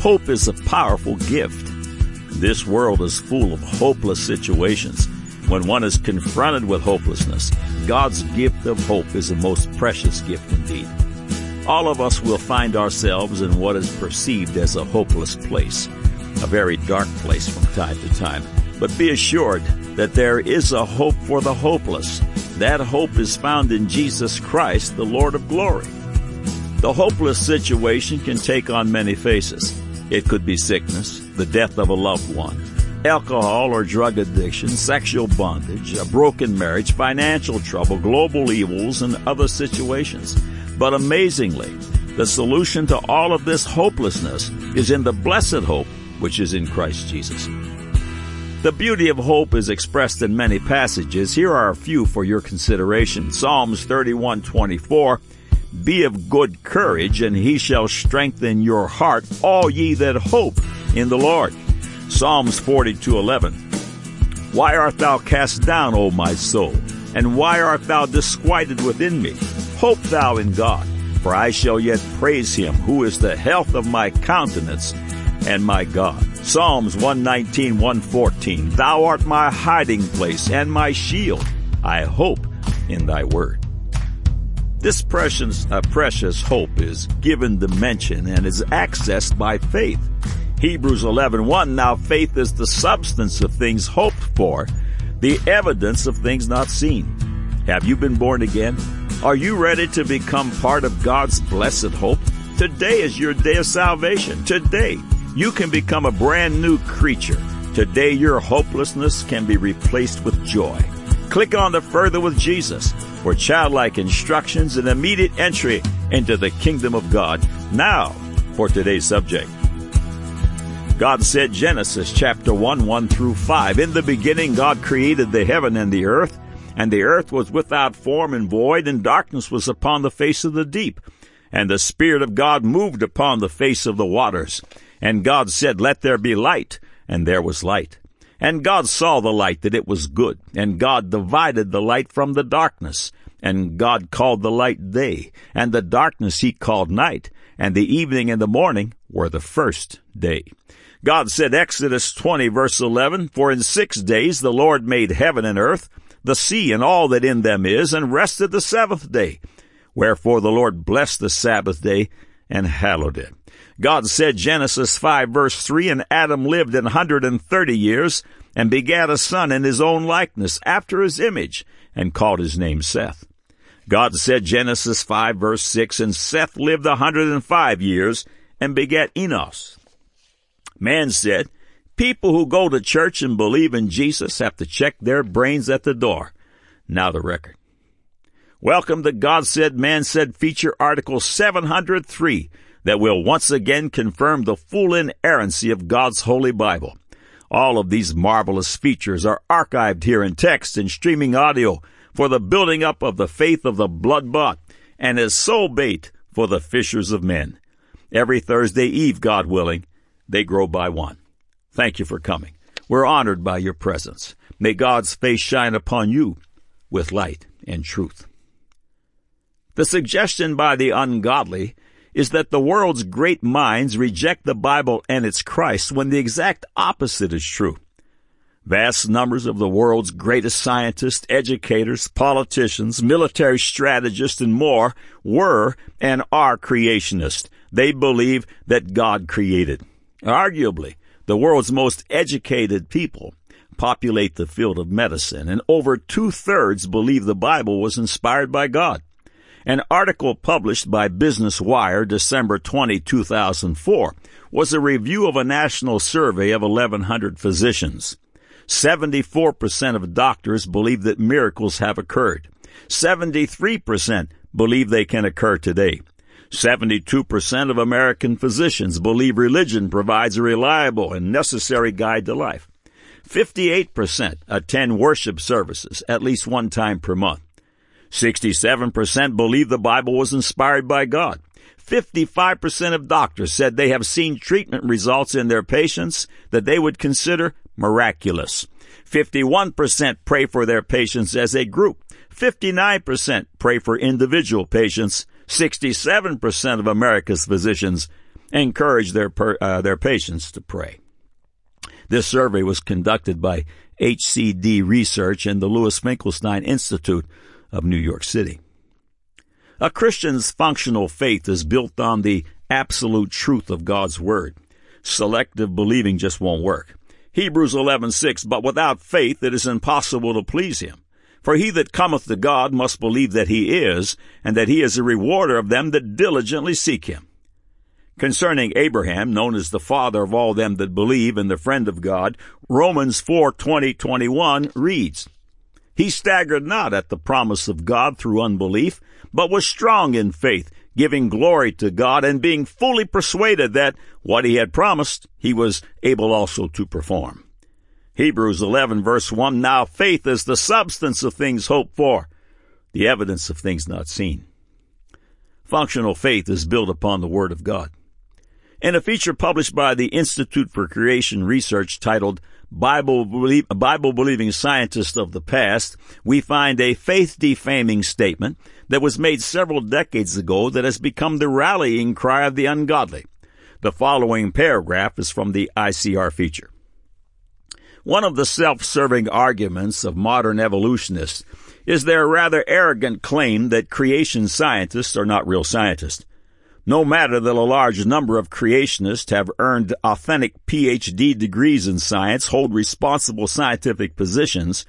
Hope is a powerful gift. This world is full of hopeless situations. When one is confronted with hopelessness, God's gift of hope is a most precious gift indeed. All of us will find ourselves in what is perceived as a hopeless place, a very dark place from time to time. But be assured that there is a hope for the hopeless. That hope is found in Jesus Christ, the Lord of glory. The hopeless situation can take on many faces. It could be sickness, the death of a loved one, alcohol or drug addiction, sexual bondage, a broken marriage, financial trouble, global evils, and other situations. But amazingly, the solution to all of this hopelessness is in the blessed hope which is in Christ Jesus. The beauty of hope is expressed in many passages. Here are a few for your consideration. Psalms 31:24 Be of good courage and he shall strengthen your heart all ye that hope in the Lord. Psalms 42:11 Why art thou cast down, O my soul? And why art thou disquieted within me? Hope thou in God, for I shall yet praise him, who is the health of my countenance and my God. Psalms 119, 114. Thou art my hiding place and my shield. I hope in thy word. This precious, uh, precious hope is given dimension and is accessed by faith. Hebrews 11, 1. Now faith is the substance of things hoped for, the evidence of things not seen. Have you been born again? Are you ready to become part of God's blessed hope? Today is your day of salvation. Today, you can become a brand new creature. Today, your hopelessness can be replaced with joy. Click on the Further with Jesus for childlike instructions and immediate entry into the kingdom of God. Now, for today's subject. God said Genesis chapter 1, 1 through 5. In the beginning, God created the heaven and the earth, and the earth was without form and void, and darkness was upon the face of the deep. And the Spirit of God moved upon the face of the waters. And God said, Let there be light. And there was light. And God saw the light that it was good. And God divided the light from the darkness. And God called the light day. And the darkness he called night. And the evening and the morning were the first day. God said, Exodus 20 verse 11, For in six days the Lord made heaven and earth, the sea and all that in them is, and rested the seventh day. Wherefore the Lord blessed the Sabbath day and hallowed it. God said, Genesis 5 verse 3, and Adam lived an hundred and thirty years, and begat a son in his own likeness, after his image, and called his name Seth. God said, Genesis 5 verse 6, and Seth lived a hundred and five years, and begat Enos. Man said, people who go to church and believe in Jesus have to check their brains at the door. Now the record. Welcome to God Said, Man Said feature article 703 that will once again confirm the full inerrancy of God's Holy Bible. All of these marvelous features are archived here in text and streaming audio for the building up of the faith of the blood bought and as soul bait for the fishers of men. Every Thursday Eve, God willing, they grow by one. Thank you for coming. We're honored by your presence. May God's face shine upon you with light and truth. The suggestion by the ungodly is that the world's great minds reject the Bible and its Christ when the exact opposite is true. Vast numbers of the world's greatest scientists, educators, politicians, military strategists, and more were and are creationists. They believe that God created. Arguably, the world's most educated people populate the field of medicine, and over two thirds believe the Bible was inspired by God. An article published by Business Wire December 20, 2004 was a review of a national survey of 1,100 physicians. 74% of doctors believe that miracles have occurred. 73% believe they can occur today. 72% of American physicians believe religion provides a reliable and necessary guide to life. 58% attend worship services at least one time per month. 67% believe the Bible was inspired by God. 55% of doctors said they have seen treatment results in their patients that they would consider miraculous. 51% pray for their patients as a group. 59% pray for individual patients. 67% of America's physicians encourage their, per, uh, their patients to pray. This survey was conducted by HCD Research and the Louis Finkelstein Institute of New York City. A Christian's functional faith is built on the absolute truth of God's Word. Selective believing just won't work. Hebrews 11:6 But without faith it is impossible to please him. For he that cometh to God must believe that he is, and that he is a rewarder of them that diligently seek him. Concerning Abraham, known as the father of all them that believe and the friend of God, Romans 4:20-21 reads, He staggered not at the promise of God through unbelief, but was strong in faith, giving glory to God and being fully persuaded that what he had promised, he was able also to perform. Hebrews 11 verse 1, Now faith is the substance of things hoped for, the evidence of things not seen. Functional faith is built upon the Word of God. In a feature published by the Institute for Creation Research titled Bible, Belie- Bible Believing Scientists of the Past, we find a faith defaming statement that was made several decades ago that has become the rallying cry of the ungodly. The following paragraph is from the ICR feature. One of the self-serving arguments of modern evolutionists is their rather arrogant claim that creation scientists are not real scientists. No matter that a large number of creationists have earned authentic PhD degrees in science, hold responsible scientific positions,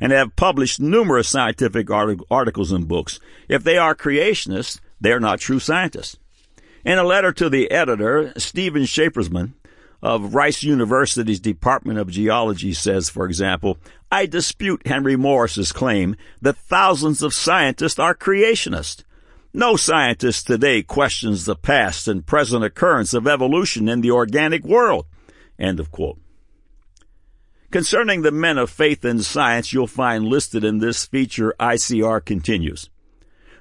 and have published numerous scientific articles and books, if they are creationists, they are not true scientists. In a letter to the editor, Stephen Schafersman of Rice University's Department of Geology says, for example, I dispute Henry Morris's claim that thousands of scientists are creationists. No scientist today questions the past and present occurrence of evolution in the organic world. End of quote. Concerning the men of faith in science you'll find listed in this feature, ICR continues.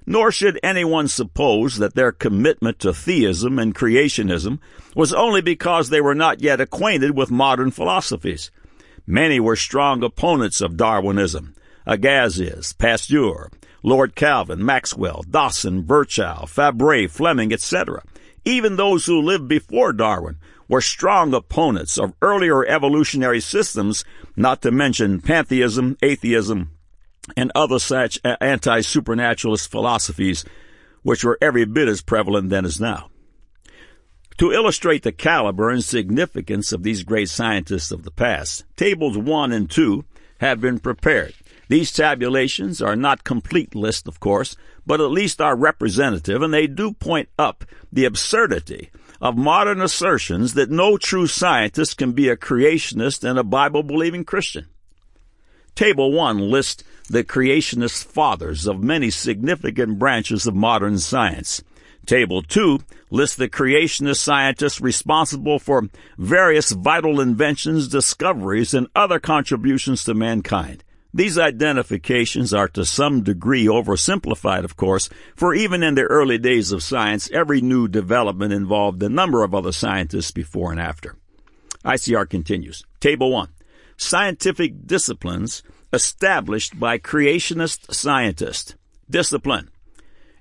Nor should anyone suppose that their commitment to theism and creationism was only because they were not yet acquainted with modern philosophies. Many were strong opponents of Darwinism, Agassiz, Pasteur, Lord Kelvin, Maxwell, Dawson, Virchow, Fabre, Fleming, etc. Even those who lived before Darwin were strong opponents of earlier evolutionary systems, not to mention pantheism, atheism, and other such anti-supernaturalist philosophies, which were every bit as prevalent then as now. To illustrate the caliber and significance of these great scientists of the past, tables 1 and 2 have been prepared. These tabulations are not complete lists, of course, but at least are representative, and they do point up the absurdity of modern assertions that no true scientist can be a creationist and a Bible believing Christian. Table 1 lists the creationist fathers of many significant branches of modern science. Table 2 lists the creationist scientists responsible for various vital inventions, discoveries, and other contributions to mankind. These identifications are to some degree oversimplified, of course, for even in the early days of science, every new development involved a number of other scientists before and after. ICR continues. Table 1. Scientific disciplines established by creationist scientists. Discipline.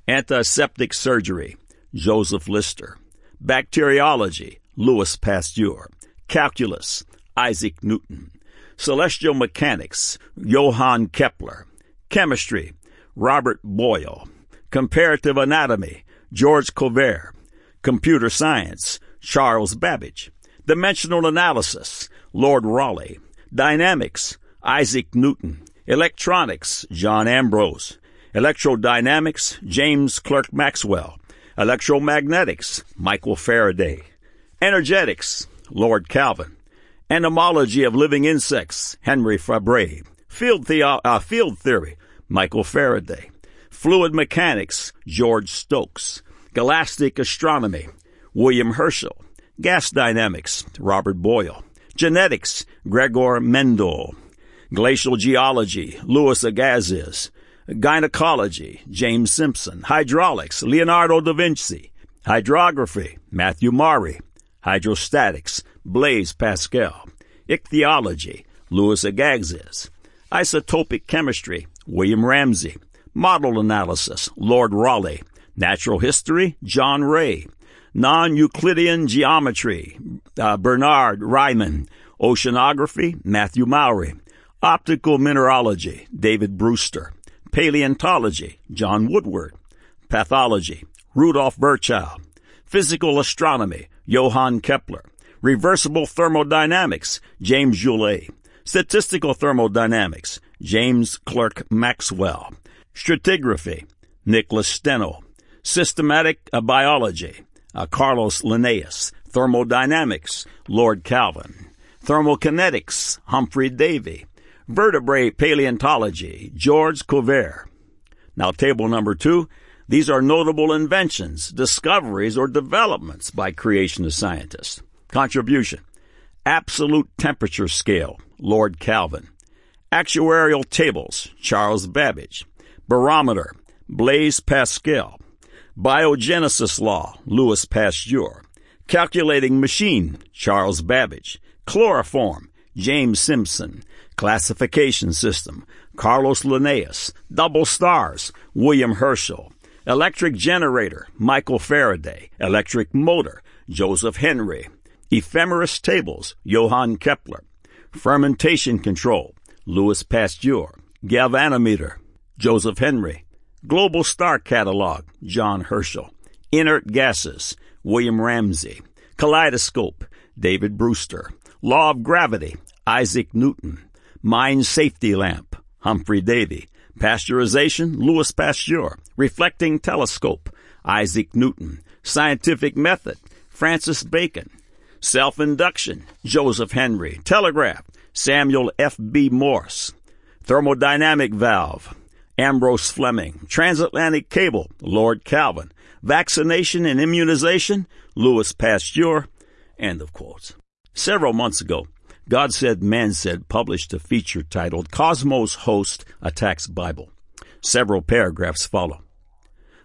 Antiseptic surgery. Joseph Lister. Bacteriology. Louis Pasteur. Calculus. Isaac Newton celestial mechanics, Johann Kepler, chemistry, Robert Boyle, comparative anatomy, George Cuvier, computer science, Charles Babbage, dimensional analysis, Lord Rayleigh, dynamics, Isaac Newton, electronics, John Ambrose, electrodynamics, James Clerk Maxwell, electromagnetics, Michael Faraday, energetics, Lord Kelvin, Entomology of Living Insects, Henry Fabre. Field, theo- uh, field Theory, Michael Faraday. Fluid Mechanics, George Stokes. Galactic Astronomy, William Herschel. Gas Dynamics, Robert Boyle. Genetics, Gregor Mendel. Glacial Geology, Louis Agassiz. Gynecology, James Simpson. Hydraulics, Leonardo da Vinci. Hydrography, Matthew Maury. Hydrostatics, Blaise Pascal. Ichthyology, Louis Agassiz. Isotopic chemistry, William Ramsay. Model analysis, Lord Rayleigh. Natural history, John Ray. non-Euclidean geometry, uh, Bernard Riemann, oceanography, Matthew Maury, optical mineralogy, David Brewster, paleontology, John Woodward, pathology, Rudolf Virchow, physical astronomy, Johann Kepler, reversible thermodynamics, James Joule, statistical thermodynamics, James Clerk Maxwell, stratigraphy, Nicholas Steno, systematic biology, uh, Carlos Linnaeus, thermodynamics, Lord Kelvin, thermokinetics, Humphrey Davy, vertebrate paleontology, George Cuvier. Now, table number two, these are notable inventions, discoveries, or developments by creationist scientists. Contribution. Absolute temperature scale, Lord Kelvin. Actuarial tables, Charles Babbage. Barometer, Blaise Pascal. Biogenesis law, Louis Pasteur. Calculating machine, Charles Babbage. Chloroform, James Simpson. Classification system, Carlos Linnaeus. Double stars, William Herschel. Electric generator, Michael Faraday. Electric motor, Joseph Henry. Ephemeris tables, Johann Kepler. Fermentation control, Louis Pasteur. Galvanometer, Joseph Henry. Global Star Catalog, John Herschel. Inert Gases, William Ramsay. Kaleidoscope, David Brewster. Law of Gravity, Isaac Newton. Mine Safety Lamp, Humphrey Davy. Pasteurization, Louis Pasteur. Reflecting Telescope, Isaac Newton. Scientific Method, Francis Bacon. Self-induction, Joseph Henry. Telegraph, Samuel F. B. Morse. Thermodynamic valve, Ambrose Fleming. Transatlantic cable, Lord Kelvin. Vaccination and immunization, Louis Pasteur. End of quotes. Several months ago, God Said, Man Said published a feature titled Cosmos Host Attacks Bible. Several paragraphs follow.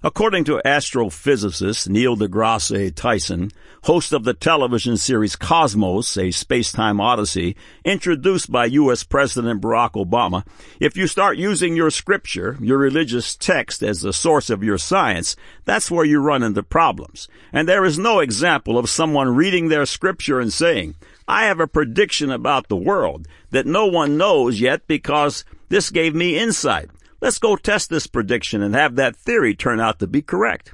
According to astrophysicist Neil deGrasse Tyson, host of the television series Cosmos, a space-time odyssey, introduced by U.S. President Barack Obama, if you start using your scripture, your religious text as the source of your science, that's where you run into problems. And there is no example of someone reading their scripture and saying, I have a prediction about the world that no one knows yet because this gave me insight. Let's go test this prediction and have that theory turn out to be correct.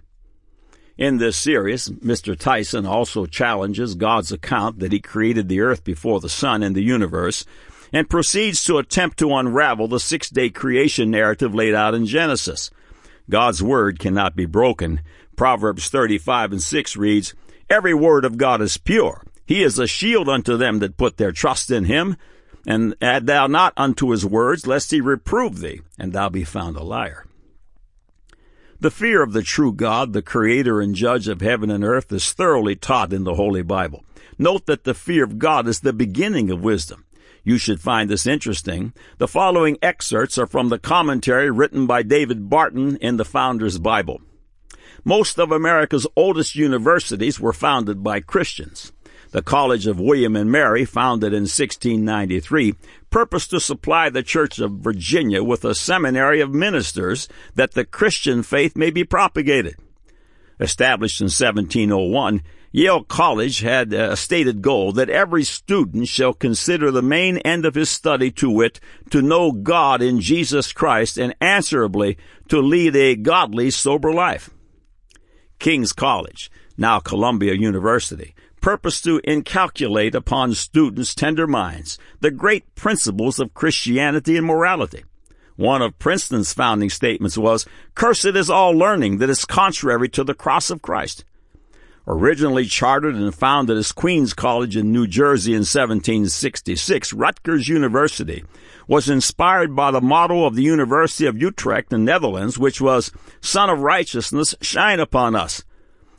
In this series, Mr. Tyson also challenges God's account that he created the earth before the sun and the universe and proceeds to attempt to unravel the six day creation narrative laid out in Genesis. God's word cannot be broken. Proverbs 35 and 6 reads, Every word of God is pure. He is a shield unto them that put their trust in him. And add thou not unto his words, lest he reprove thee, and thou be found a liar. The fear of the true God, the creator and judge of heaven and earth, is thoroughly taught in the Holy Bible. Note that the fear of God is the beginning of wisdom. You should find this interesting. The following excerpts are from the commentary written by David Barton in the Founder's Bible. Most of America's oldest universities were founded by Christians. The College of William and Mary, founded in 1693, purposed to supply the Church of Virginia with a seminary of ministers that the Christian faith may be propagated. Established in 1701, Yale College had uh, a stated goal that every student shall consider the main end of his study to wit, to know God in Jesus Christ and answerably to lead a godly, sober life. King's College, now Columbia University, purpose to inculcate upon students' tender minds the great principles of Christianity and morality. One of Princeton's founding statements was, Cursed is all learning that is contrary to the cross of Christ. Originally chartered and founded as Queens College in New Jersey in 1766, Rutgers University was inspired by the motto of the University of Utrecht in the Netherlands, which was, Sun of Righteousness, shine upon us.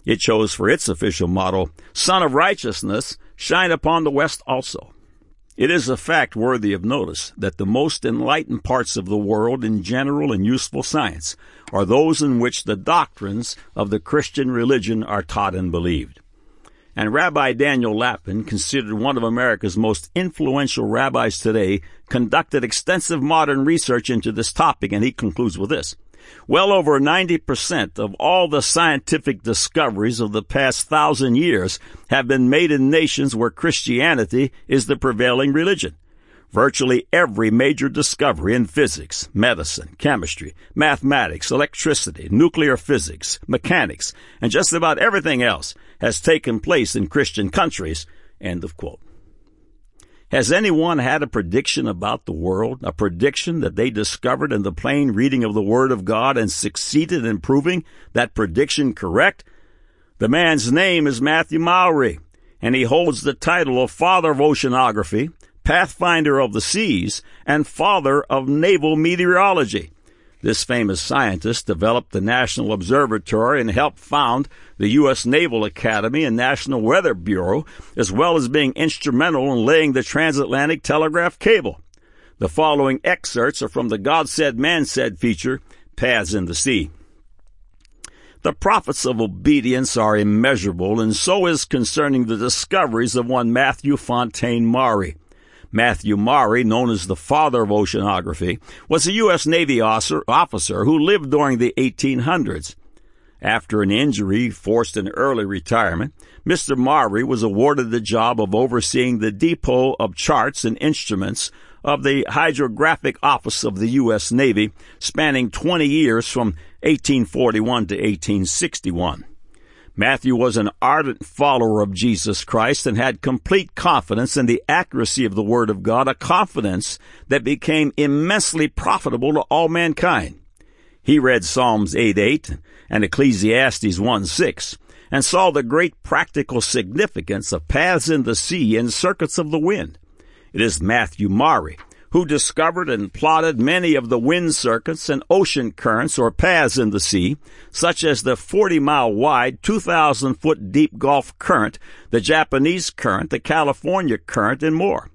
It chose for its official motto, Sun of Righteousness, shine upon the West also. It is a fact worthy of notice that the most enlightened parts of the world in general and useful science are those in which the doctrines of the Christian religion are taught and believed. And Rabbi Daniel Lapin, considered one of America's most influential rabbis today, conducted extensive modern research into this topic, and he concludes with this. Well over 90% of all the scientific discoveries of the past thousand years have been made in nations where Christianity is the prevailing religion. Virtually every major discovery in physics, medicine, chemistry, mathematics, electricity, nuclear physics, mechanics, and just about everything else has taken place in Christian countries. End of quote. Has anyone had a prediction about the world, a prediction that they discovered in the plain reading of the Word of God and succeeded in proving that prediction correct? The man's name is Matthew Maury, and he holds the title of Father of Oceanography, Pathfinder of the Seas, and Father of Naval Meteorology. This famous scientist developed the National Observatory and helped found the U.S. Naval Academy and National Weather Bureau, as well as being instrumental in laying the transatlantic telegraph cable. The following excerpts are from the God Said, Man Said feature, Paths in the Sea. The profits of obedience are immeasurable, and so is concerning the discoveries of one Matthew Fontaine Maury. Matthew Maury, known as the father of oceanography, was a U.S. Navy officer who lived during the 1800s. After an injury forced an early retirement, Mr. Maury was awarded the job of overseeing the depot of charts and instruments of the Hydrographic Office of the U.S. Navy, spanning 20 years from 1841 to 1861. Matthew was an ardent follower of Jesus Christ and had complete confidence in the accuracy of the Word of God, a confidence that became immensely profitable to all mankind. He read Psalms 8 8 and Ecclesiastes 1 6 and saw the great practical significance of paths in the sea and circuits of the wind. It is Matthew Maury who discovered and plotted many of the wind circuits and ocean currents or paths in the sea, such as the 40 mile wide, 2,000 foot deep Gulf Current, the Japanese Current, the California Current, and more.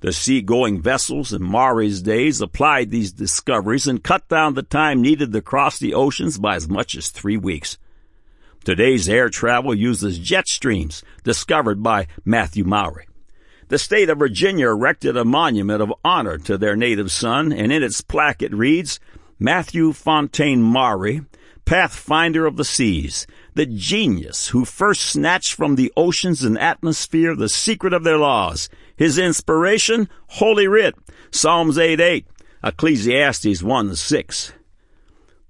The seagoing vessels in Maury's days applied these discoveries and cut down the time needed to cross the oceans by as much as three weeks. Today's air travel uses jet streams discovered by Matthew Maury. The state of Virginia erected a monument of honor to their native son, and in its plaque it reads, Matthew Fontaine Maury, pathfinder of the seas, the genius who first snatched from the oceans and atmosphere the secret of their laws. His inspiration, Holy Writ, Psalms 8 8, Ecclesiastes 1 6.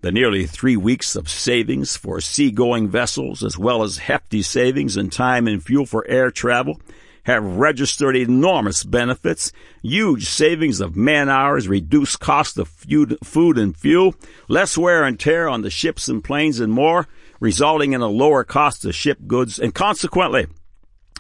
The nearly three weeks of savings for seagoing vessels, as well as hefty savings in time and fuel for air travel, have registered enormous benefits, huge savings of man hours, reduced cost of food and fuel, less wear and tear on the ships and planes, and more, resulting in a lower cost of ship goods and consequently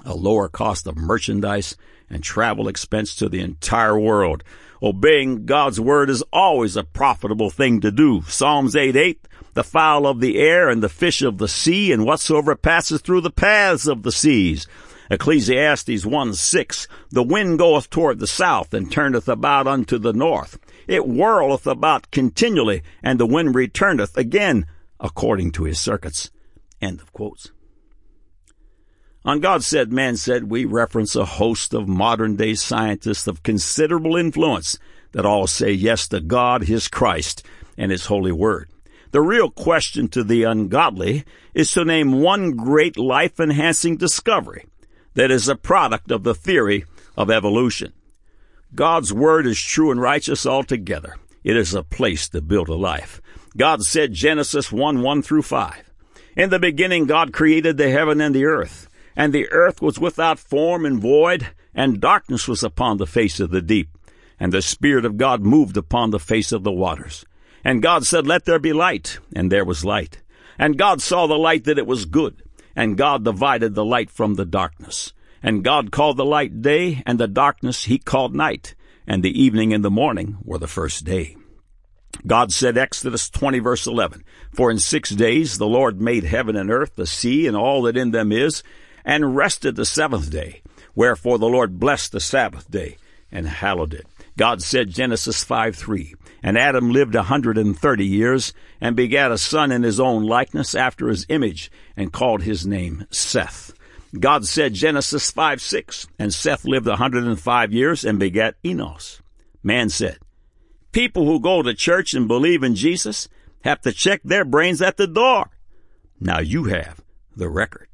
a lower cost of merchandise and travel expense to the entire world. Obeying God's word is always a profitable thing to do. Psalms 8 8, the fowl of the air and the fish of the sea and whatsoever passes through the paths of the seas. Ecclesiastes 1 6, the wind goeth toward the south and turneth about unto the north. It whirleth about continually, and the wind returneth again according to his circuits. End of quotes. On God Said, Man Said, we reference a host of modern day scientists of considerable influence that all say yes to God, His Christ, and His holy word. The real question to the ungodly is to name one great life enhancing discovery that is a product of the theory of evolution. God's word is true and righteous altogether. It is a place to build a life. God said Genesis 1 1 through 5. In the beginning, God created the heaven and the earth, and the earth was without form and void, and darkness was upon the face of the deep. And the Spirit of God moved upon the face of the waters. And God said, Let there be light, and there was light. And God saw the light that it was good. And God divided the light from the darkness. And God called the light day, and the darkness he called night. And the evening and the morning were the first day. God said, Exodus 20 verse 11, For in six days the Lord made heaven and earth, the sea, and all that in them is, and rested the seventh day. Wherefore the Lord blessed the Sabbath day, and hallowed it. God said, Genesis 5 3, And Adam lived a hundred and thirty years, and begat a son in his own likeness after his image, and called his name Seth. God said Genesis 5 6, and Seth lived a 105 years and begat Enos. Man said, People who go to church and believe in Jesus have to check their brains at the door. Now you have the record.